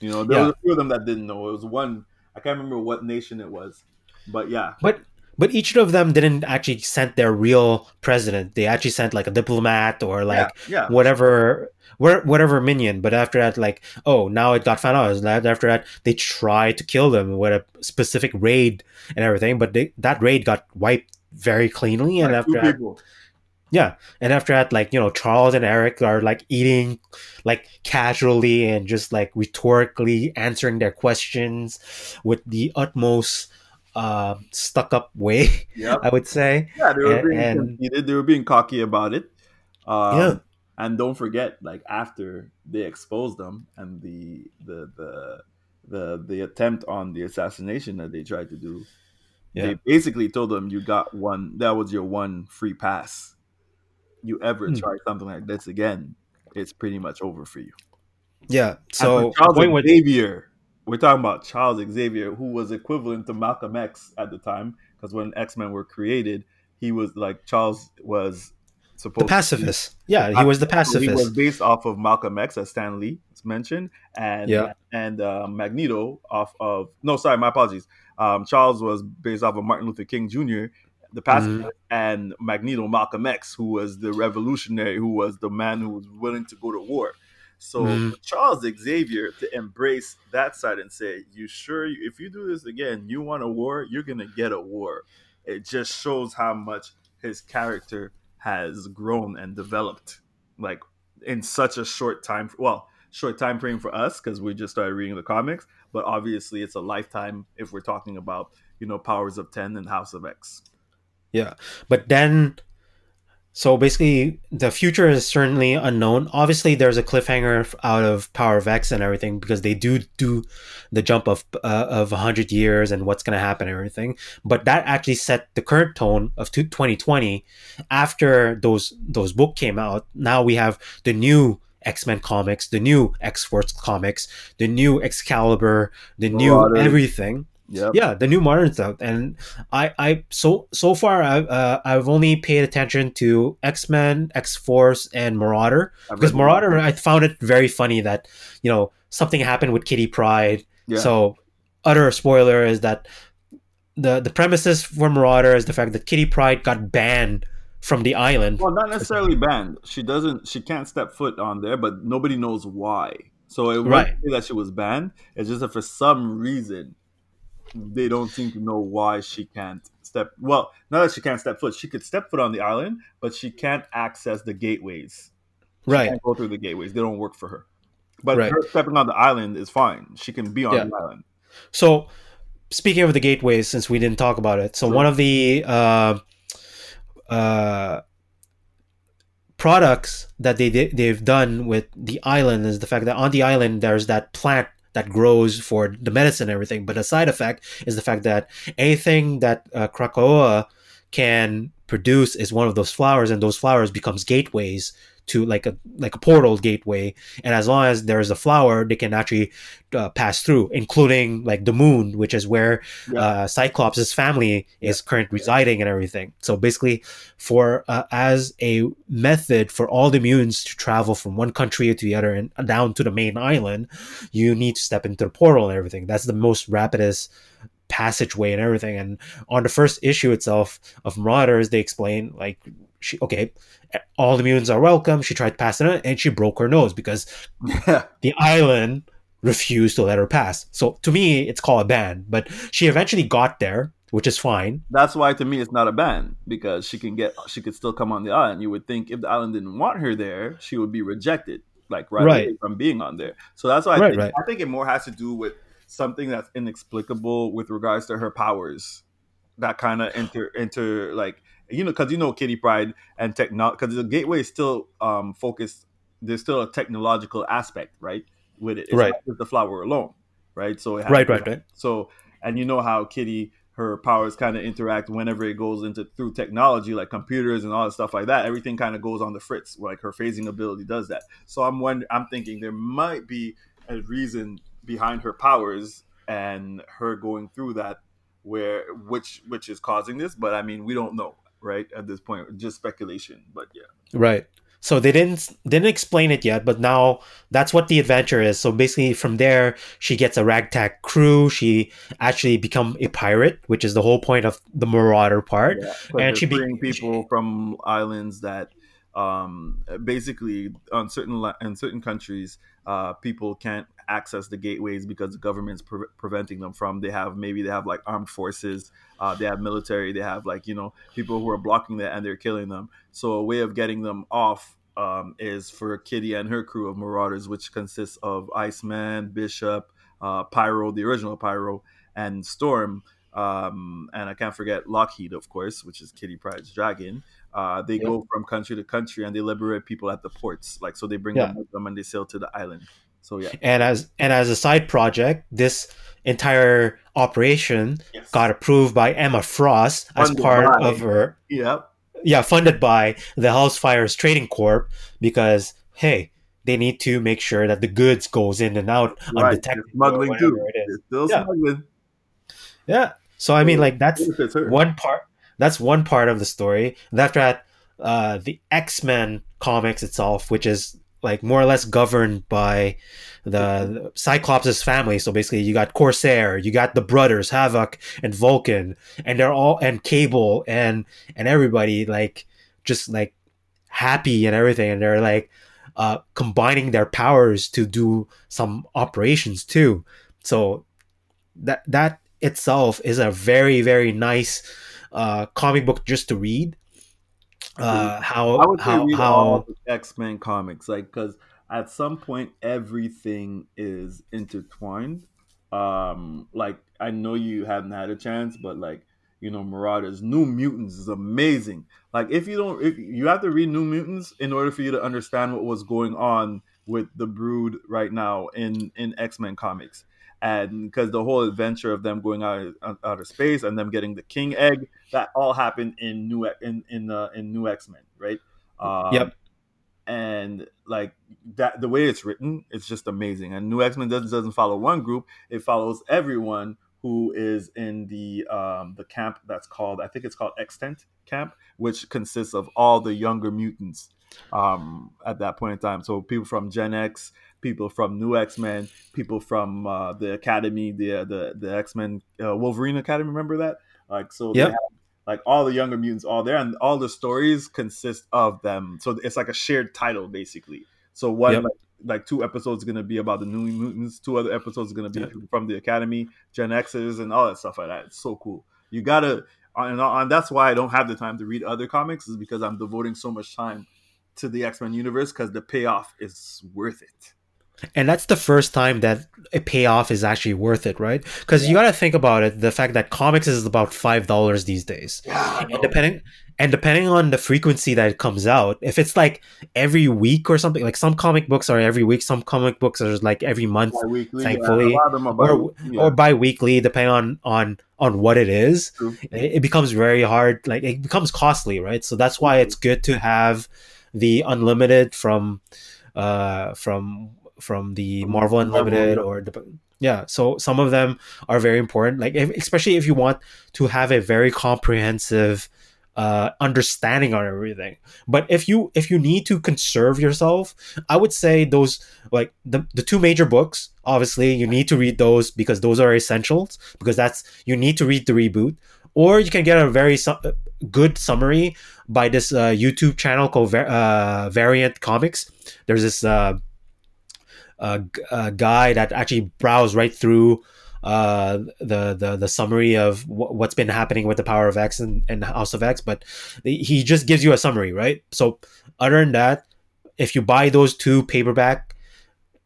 You know, there yeah. was a few of them that didn't know. It was one. I can't remember what nation it was, but yeah. But but each of them didn't actually send their real president. They actually sent like a diplomat or like yeah, yeah. whatever whatever minion. But after that, like oh now it got found out. After that, they tried to kill them with a specific raid and everything. But they, that raid got wiped very cleanly. And after that, people. yeah, and after that, like you know, Charles and Eric are like eating like casually and just like rhetorically answering their questions with the utmost uh, stuck up way. Yep. I would say. Yeah, they were being and, conceited. They were being cocky about it. Um, yeah. And don't forget, like after they exposed them and the the the the the attempt on the assassination that they tried to do, yeah. they basically told them you got one. That was your one free pass. You ever mm. try something like this again, it's pretty much over for you. Yeah. So Charles Xavier we're talking about Charles Xavier, who was equivalent to Malcolm X at the time, because when X Men were created, he was like Charles was supposed the pacifist. To yeah, he was the pacifist. He was based off of Malcolm X, as Stan Lee mentioned, and yeah. and uh, Magneto off of no, sorry, my apologies. Um, Charles was based off of Martin Luther King Jr. The pacifist, mm-hmm. and Magneto Malcolm X, who was the revolutionary, who was the man who was willing to go to war. So mm-hmm. Charles Xavier to embrace that side and say, "You sure? If you do this again, you want a war? You're gonna get a war." It just shows how much his character has grown and developed, like in such a short time. Well, short time frame for us because we just started reading the comics, but obviously it's a lifetime if we're talking about you know Powers of Ten and House of X. Yeah, but then so basically, the future is certainly unknown. Obviously, there's a cliffhanger out of Power of X and everything because they do do the jump of uh, of hundred years and what's going to happen and everything. But that actually set the current tone of 2020. After those those book came out, now we have the new X Men comics, the new X Force comics, the new Excalibur, the new everything Yep. yeah the new modern stuff and i i so so far i've uh, i've only paid attention to x-men x-force and marauder because marauder i found it very funny that you know something happened with Kitty Pryde Yeah. so utter spoiler is that the the premises for marauder is the fact that Kitty Pryde got banned from the island Well, not necessarily banned. She doesn't. She can't step foot on there, but nobody knows why. So it Right. say that she was banned. It's just that for some reason they don't seem to know why she can't step. Well, not that she can't step foot. She could step foot on the island, but she can't access the gateways. She right can't go through the gateways. They don't work for her. But Right. her stepping on the island is fine. She can be on Yeah. the island. So, speaking of the gateways, since we didn't talk about it, so Sure. one of the uh, uh, products that they they've done with the island is the fact that on the island there's that plant that grows for the medicine and everything, but a side effect is the fact that anything that uh, Krakoa can produce is one of those flowers, and those flowers becomes gateways to like a like a portal gateway and as long as there's a flower they can actually uh, pass through including like the moon which is where Yeah. uh, cyclops' family is current residing and everything. So basically for uh, as a method for all the mutants to travel from one country to the other and down to the main island you need to step into the portal and everything. That's the most rapidest passageway and everything. And on the first issue itself of marauders they explain like she okay eh, all the mutants are welcome she tried passing it and she broke her nose because the island refused to let her pass so to me it's called a ban but she eventually got there which is fine That's why to me it's not a ban because she can get she could still come on the island. You would think if the island didn't want her there, she would be rejected like right, Right. away from being on there. So that's why I Right, think right. I think it more has to do with something that's inexplicable with regards to her powers. That kind of enter enter like you know because you know Kitty Pryde and technology, because the gateway is still um focused. There's still a technological aspect right with it. It's Right. not just the flower alone, right? So it has right right right so, and you know how Kitty, her powers kind of interact whenever it goes into through technology, like computers and all that stuff like that. Everything kind of goes on the fritz. Like her phasing ability does that. So I'm wondering, I'm thinking there might be a reason behind her powers and her going through that, where which which is causing this. But I mean, we don't know, right? At this point, just speculation. But yeah, Right. So they didn't didn't explain it yet, but now that's what the adventure is. So basically, from there, she gets a ragtag crew. She actually become a pirate, which is the whole point of the Marauder part. Yeah, And she she be- bring people from islands that um, basically on certain in certain countries uh, people can't access the gateways because the government's pre- preventing them from they have maybe they have like armed forces uh, they have military they have like you know people who are blocking that and they're killing them so a way of getting them off um, is for kitty and her crew of marauders which consists of iceman bishop uh, pyro the original pyro and storm um, and I can't forget Lockheed, of course, which is Kitty Pryde's dragon. Uh, they go from country to country and they liberate people at the ports. Like so, they bring Yeah. them with them and they sail to the island. So yeah, And as and as a side project, this entire operation yes. got approved by Emma Frost as part by- of her Yep. yeah funded by the Hellfires Trading Corp because hey they need to make sure that the goods goes in and out Right. undetected smuggling too. it is. Still Yeah. smuggling. Yeah. So I mean, like that's one part. That's one part of the story. And after that, uh, the X Men comics itself, which is like more or less governed by the, Cyclops' family. So basically, you got Corsair, you got the brothers Havoc and Vulcan, and they're all and Cable and and everybody like just like happy and everything, and they're like uh, combining their powers to do some operations too. So that that itself is a very very nice uh, comic book just to read. Uh, how I would say how how all X Men comics, like because at some point everything is intertwined. Um, like I know you haven't had a chance, but like you know, Marauders. New Mutants is amazing. Like if you don't, if you have to read New Mutants in order for you to understand what was going on with the Brood right now in in X Men comics, and because the whole adventure of them going out out of space and them getting the King Egg, that all happened in new in in uh, in New X Men, right? Um, Yep. And like that, the way it's written, it's just amazing. And New X Men doesn't doesn't follow one group; it follows everyone who is in the um, the camp that's called I think it's called Extent Camp, which consists of all the younger mutants um, at that point in time. So people from Gen X, people from New X Men, people from uh, the Academy, the the the X Men uh, Wolverine Academy. Remember that? Like so, Yep. have, like all the younger mutants all there, and all the stories consist of them. So it's like a shared title basically. So one Yep. like, like two episodes are gonna be about the New Mutants, two other episodes are gonna be Yeah. from the Academy, Gen X's, and all that stuff like that. It's so cool. You gotta, and, and that's why I don't have the time to read other comics, is because I'm devoting so much time to the X Men universe because the payoff is worth it. And that's the first time that a payoff is actually worth it right? Because you got to think about it the fact that comics is about five dollars these days. Yeah, and depending and depending on the frequency that it comes out if it's like every week or something like some comic books are every week some comic books are like every month Bi-weekly, thankfully, yeah, a lot of them are or bi-weekly, yeah. or bi-weekly depending on on on what it is it, it becomes very hard like it becomes costly right? So that's why it's good to have the unlimited from uh from from the marvel unlimited or the yeah so some of them are very important. Like if, especially if you want to have a very comprehensive uh understanding on everything. But if you if you need to conserve yourself i would say those like the, the two major books obviously you need to read those because those are essentials because that's you need to read the reboot. Or you can get a very su- good summary by this uh, youtube channel called uh, variant comics. There's this uh, uh, guy that actually browsed right through uh, the, the the summary of wh- what's been happening with the Power of X and, and House of X, but he just gives you a summary, right? So other than that, if you buy those two paperback,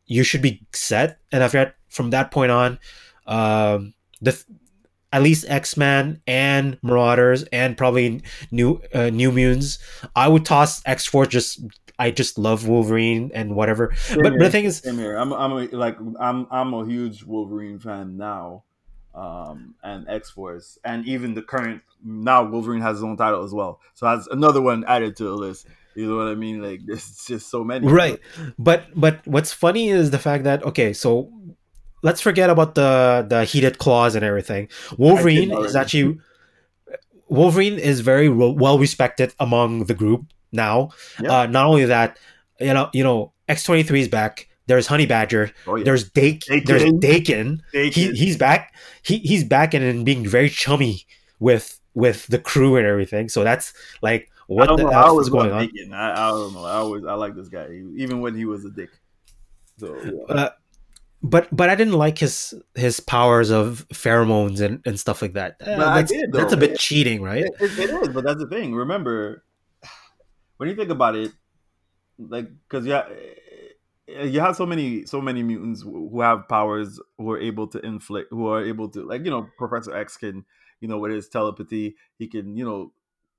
you should be set. And after that, from that point on, um, the at least X Men and Marauders and probably New uh, New Mutants, I would toss X Force. Just I just love Wolverine and whatever. Same But, but the thing is, same here. I'm, I'm a, like, I'm, I'm a huge Wolverine fan now, um, and X Force, and even the current now Wolverine has his own title as well. So that's another one added to the list. You know what I mean? Like, there's just so many. right but but what's funny is the fact that okay so let's forget about the the heated claws and everything wolverine is actually wolverine is very ro- well respected among the group now uh not only that you know you know x23 is back there's honey badger Oh yeah. there's Dake, Daken. there's daken They he, he's back he, he's back and, and being very chummy with with the crew and everything so that's like what the know. Always is going on I, I don't know. I always I like this guy, even when he was a dick. So yeah. uh, but but I didn't like his his powers of pheromones and, and stuff like that. Uh, that's, did, that's a bit cheating, right? It, it- it is, but that's the thing. Remember, when you think about it, like because you ha- you have so many so many mutants who have powers who are able to inflict, who are able to like you know Professor X can you know with his telepathy he can you know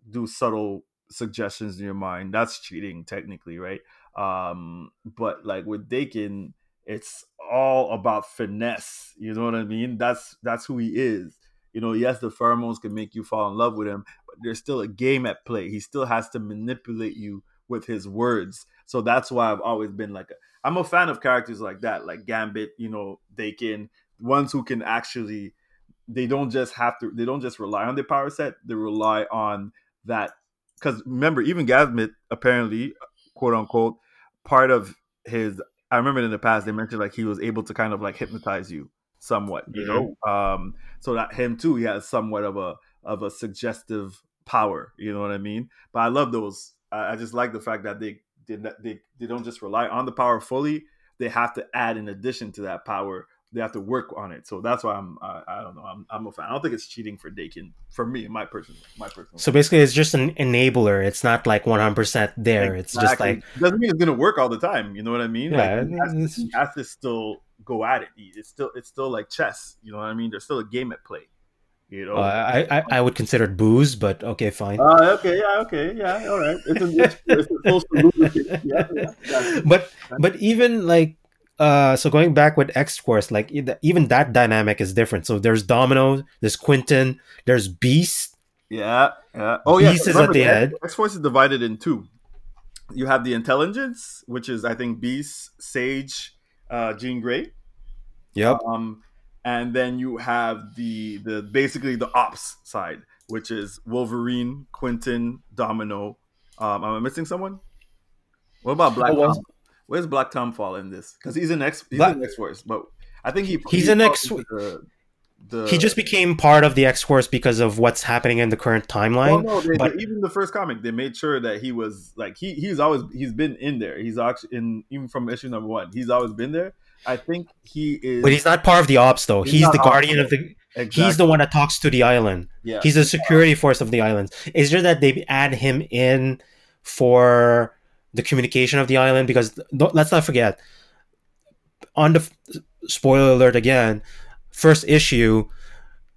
do subtle suggestions in your mind. That's cheating technically, right? Um, but like with Daken, it's all about finesse. You know what I mean? That's that's who he is. You know, yes, the pheromones can make you fall in love with him, but there's still a game at play. He still has to manipulate you with his words. So that's why I've always been like, I'm a fan of characters like that, like Gambit. You know, they can ones who can actually, they don't just have to, they don't just rely on their power set. They rely on that because remember, even Gambit apparently, quote unquote, part of his. I remember in the past they mentioned like he was able to kind of like hypnotize you somewhat, you know. Um, so that him too, he has somewhat of a of a suggestive power. You know what I mean? But I love those. I, I just like the fact that they did they they don't just rely on the power fully. They have to add in addition to that power. They have to work on it. So that's why I'm I, I don't know. I'm, I'm a fan. I don't think it's cheating for Daken for me. My personal my personal. So basically, it's just an enabler. It's not like 100% there. It's just Exactly. like doesn't mean it's gonna work all the time. You know what I mean? Yeah, like, has, to, has to still go at it. It's still it's still like chess. You know what I mean? There's still a game at play. You know, Uh, I, I I would consider it booze, but okay, fine. Uh, okay, yeah, okay, yeah, all right. It's, a, it's, it's lubricate. Yeah, yeah, yeah. but but even like uh so going back with X Force, like even that dynamic is different. So there's Domino, there's Quentin, there's Beast. Yeah, yeah. Oh yeah. Beast is remember, at the head. X Force is divided in two. You have the intelligence, which is I think Beast, Sage, uh, Jean Grey. Yep. Um, and then you have the the basically the ops side, which is Wolverine, Quentin, Domino. Um, am I missing someone? What about Black Oh? Where's Black Tom fall in this? Because he's an X, he's Black- an X Force, but I think he He's he an falls X- The, the, he just became part of the X Force because of what's happening in the current Well, timeline. no, they, but- even the first comic, they made sure that he was like he he's always he's been in there. He's actually in even from issue number one. He's always been there. I think he is. But he's not part of the ops though. He's He's, the guardian of the exactly, he's the one that talks to the island. yeah. He's the security force of the island. Is there that they add him in for the communication of the island? Because don't- let's not forget, on the spoiler alert again, first issue,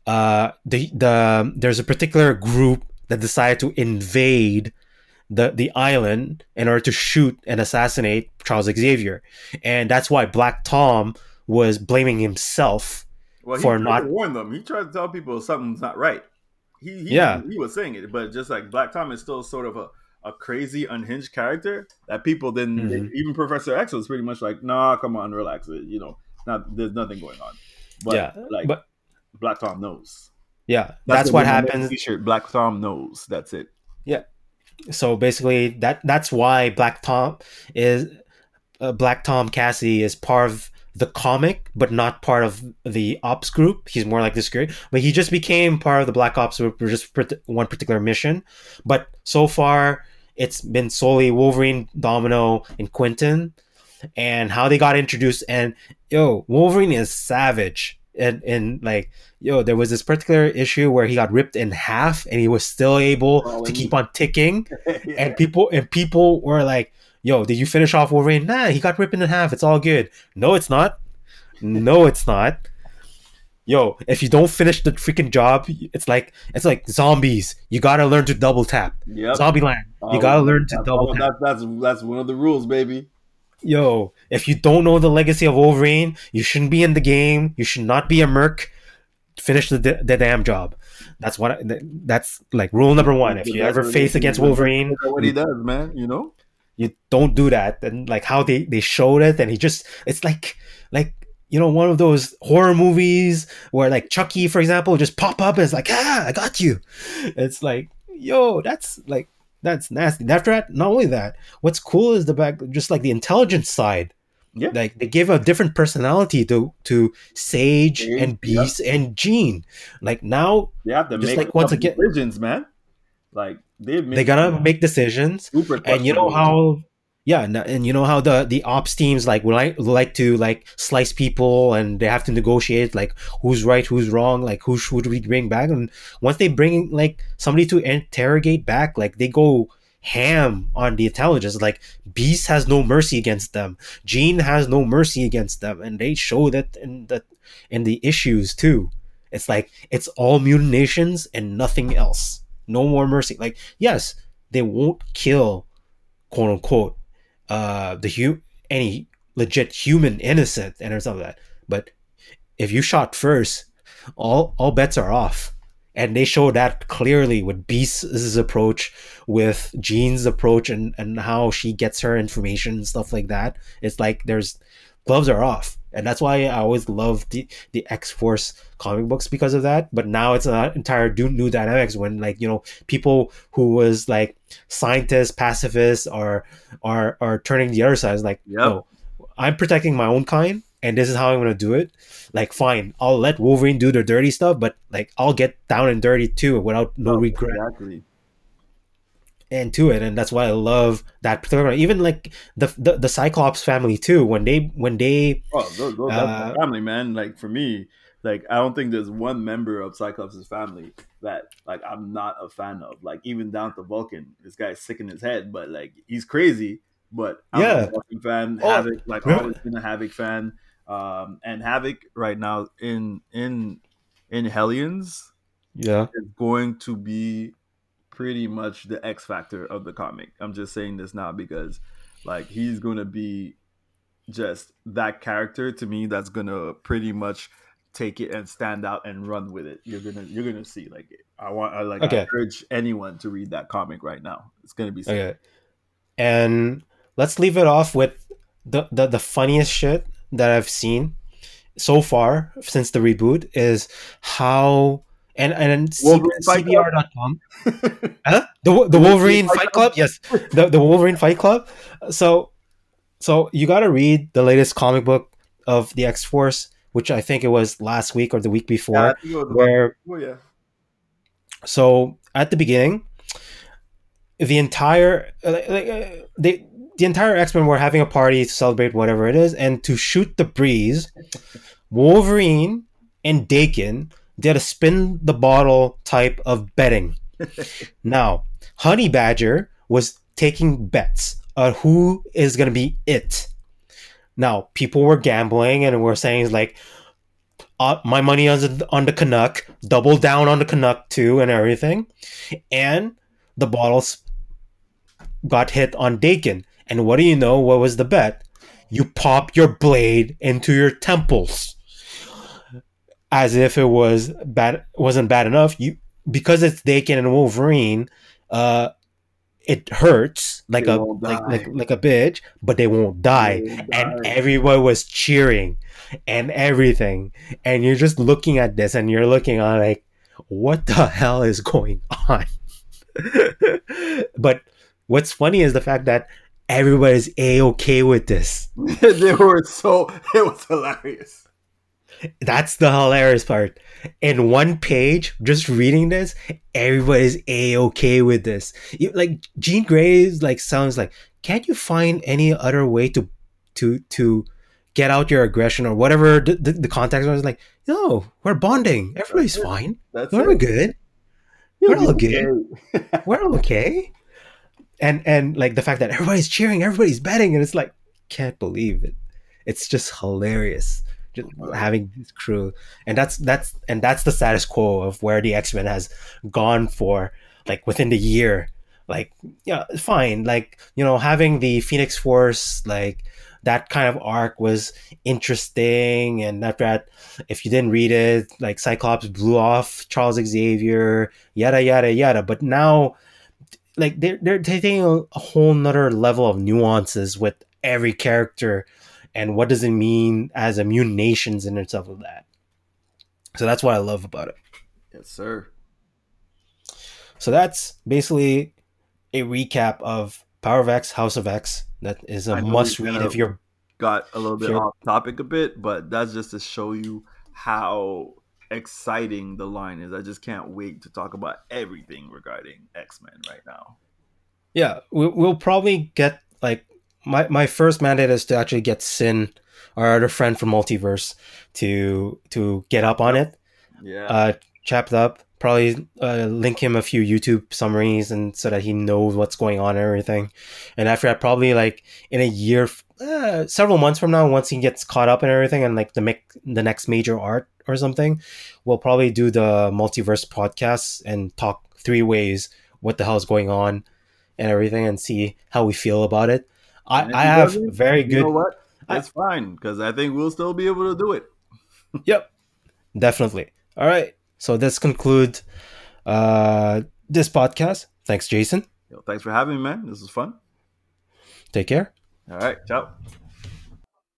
uh, the the there's a particular group that decided to invade the the island in order to shoot and assassinate Charles Xavier, and that's why Black Tom was blaming himself. well, for not- warn them. He tried to tell people something's not right. He, he Yeah. he was saying it, but just like Black Tom is still sort of a, a crazy unhinged character that people then Mhm. even Professor X was pretty much like, nah, come on, relax. It, You know, not there's nothing going on. But Yeah, like but- Black Tom knows. Yeah, that's, the what name of the happens. T-shirt. Black Tom knows. That's it. Yeah. So basically that that's why black tom is uh, black tom Cassie is part of the comic but not part of the ops group he's more like this group, but he just became part of the black ops group for just one particular mission but so far it's been solely wolverine domino and quentin and how they got introduced and yo wolverine is savage and and like yo there was this particular issue where he got ripped in half and he was still able to keep on ticking and people and people were like, "Yo, did you finish off Wolverine?" Nah, he got ripped in half. It's all good. No, it's not. No, it's not. Yo, if you don't finish the freaking job, it's like it's like zombies. You gotta learn to double tap. Yep. Zombie land. You Oh, gotta learn to double tap. that's, that's that's one of the rules, baby. Yo, if you don't know the legacy of Wolverine, you shouldn't be in the game. You should not be a merc. Finish the, the damn job. That's what. I, that's like rule number one. If you That's ever face against Wolverine, what he does, man. You know. you don't do that and like how they they showed it and he just it's like like you know one of those horror movies where like chucky for example just pop up and it's like ah i got you. It's like yo that's like that's nasty. After that not only that what's cool is the back just like the intelligence side. Yeah. like they give a different personality to to sage Sage, and beast and jean. Like now They have to Just make like once again- decisions, man. Like they they gotta make decisions. and you know how yeah and, and you know how the the ops teams like like like to like slice people and they have to negotiate like who's right who's wrong like who should we bring back? And once they bring like somebody to interrogate back like they go ham on the intelligence. Like beast has no mercy against them. Jean has no mercy against them. And they show that in the in the issues too. It's like it's all mutinations and nothing else. No more mercy. Like yes they won't kill quote unquote uh the hu- any legit human innocent and stuff like that. But if you shot first all all bets are off. And they show that clearly with beast's approach with jean's approach and and how she gets her information and stuff like that. It's like there's gloves are off. And that's why i always love the the x-force comic books because of that. But now it's an entire new dynamics when like you know people who was like scientists pacifists are are are turning the other side it's like Yep. no i'm protecting my own kind and this is how i'm gonna do it like fine i'll let wolverine do the dirty stuff but like i'll get down and dirty too without no Oh, regret Exactly. and to it and that's why i love that particular even like the the, the cyclops family too when they when they Oh, those, those, Uh, family, man. Like for me, like I don't think there's one member of Cyclops' family that like I'm not a fan of. Like even down to Vulcan, this guy's sick in his head, but like he's crazy. But I'm Yeah. a Vulcan fan. Oh, Havoc, like remember- always been a Havoc fan. Um, and Havoc right now in in in Hellions Yeah. is going to be pretty much the X factor of the comic. I'm just saying this now because like he's going to be just that character to me that's going to pretty much take it and stand out and run with it. You're to you're to see like I want I like I Okay. urge anyone to read that comic right now. It's to be sick. Okay. And let's leave it off with the, the the funniest shit that I've seen so far since the reboot is how and and C- Wolverine Fight Club? CBR.com huh? the the Wolverine Fight Club yes the, the Wolverine Fight Club so so you got to read the latest comic book of the X Force which I think it was last week or the week before was- where oh yeah. so at the beginning the entire like, like, uh, they the entire x-men were having a party to celebrate whatever it is and to shoot the breeze wolverine and daken did a spin the bottle type of betting now honey badger was taking bets on who is going to be it now people were gambling and were saying like uh, my money on the, on the Canuck, double down on the Canuck too, and everything. And the bottles got hit on Daken. And what do you know? What was the bet? You pop your blade into your temples, as if it was bad. Wasn't bad enough. You because it's Daken and Wolverine. Uh, it hurts like They a like, like like a bitch, but they won't die. They won't and die. everyone was cheering and everything. And you're just looking at this and you're looking on like what the hell is going on? But what's funny is the fact that everybody's a-okay with this. They were so it was hilarious. that's the hilarious part in one page just reading this everybody's a-okay with this. Like jean grey like sounds like can't you find any other way to to to get out your aggression or whatever the, the, the context was? Like no we're bonding. Everybody's That's fine. That's we're it. good. We're all good. we're okay. And and like the fact that everybody's cheering everybody's betting and it's like can't believe it. It's just hilarious just having this crew. And that's that's and that's the status quo of where the x-men has gone for like within the year. Like yeah fine. Like you know having the phoenix force like that kind of arc was interesting. And after that if you didn't read it like cyclops blew off charles xavier yada yada yada. But now like they're, they're taking a, a whole nother level of nuances with every character and what does it mean as immune nations and stuff like that so that's what i love about it Yes, sir. so that's basically a recap of power of x house of x that is a must read if you're Got a little bit off topic a bit, but that's just to show you how exciting the line is. I just can't wait to talk about everything regarding X Men right now. yeah we'll probably get like my, my first mandate is to actually get sin our other friend from multiverse to to get up on it Yeah, uh, chapped up. Probably uh, link him a few YouTube summaries and so that he knows what's going on and everything. And after that, probably like in a year, uh, several months from now, once he gets caught up and everything, and like the mic- the next major art or something, we'll probably do the multiverse podcast and talk three ways what the hell is going on and everything, and see how we feel about it. I, I have very you good. know what? I- That's fine because I think we'll still be able to do it. Yep, definitely. All right. So this concludes uh, this podcast. Thanks, Jason. Yo, thanks for having me, man. This was fun. Take care. All right, ciao.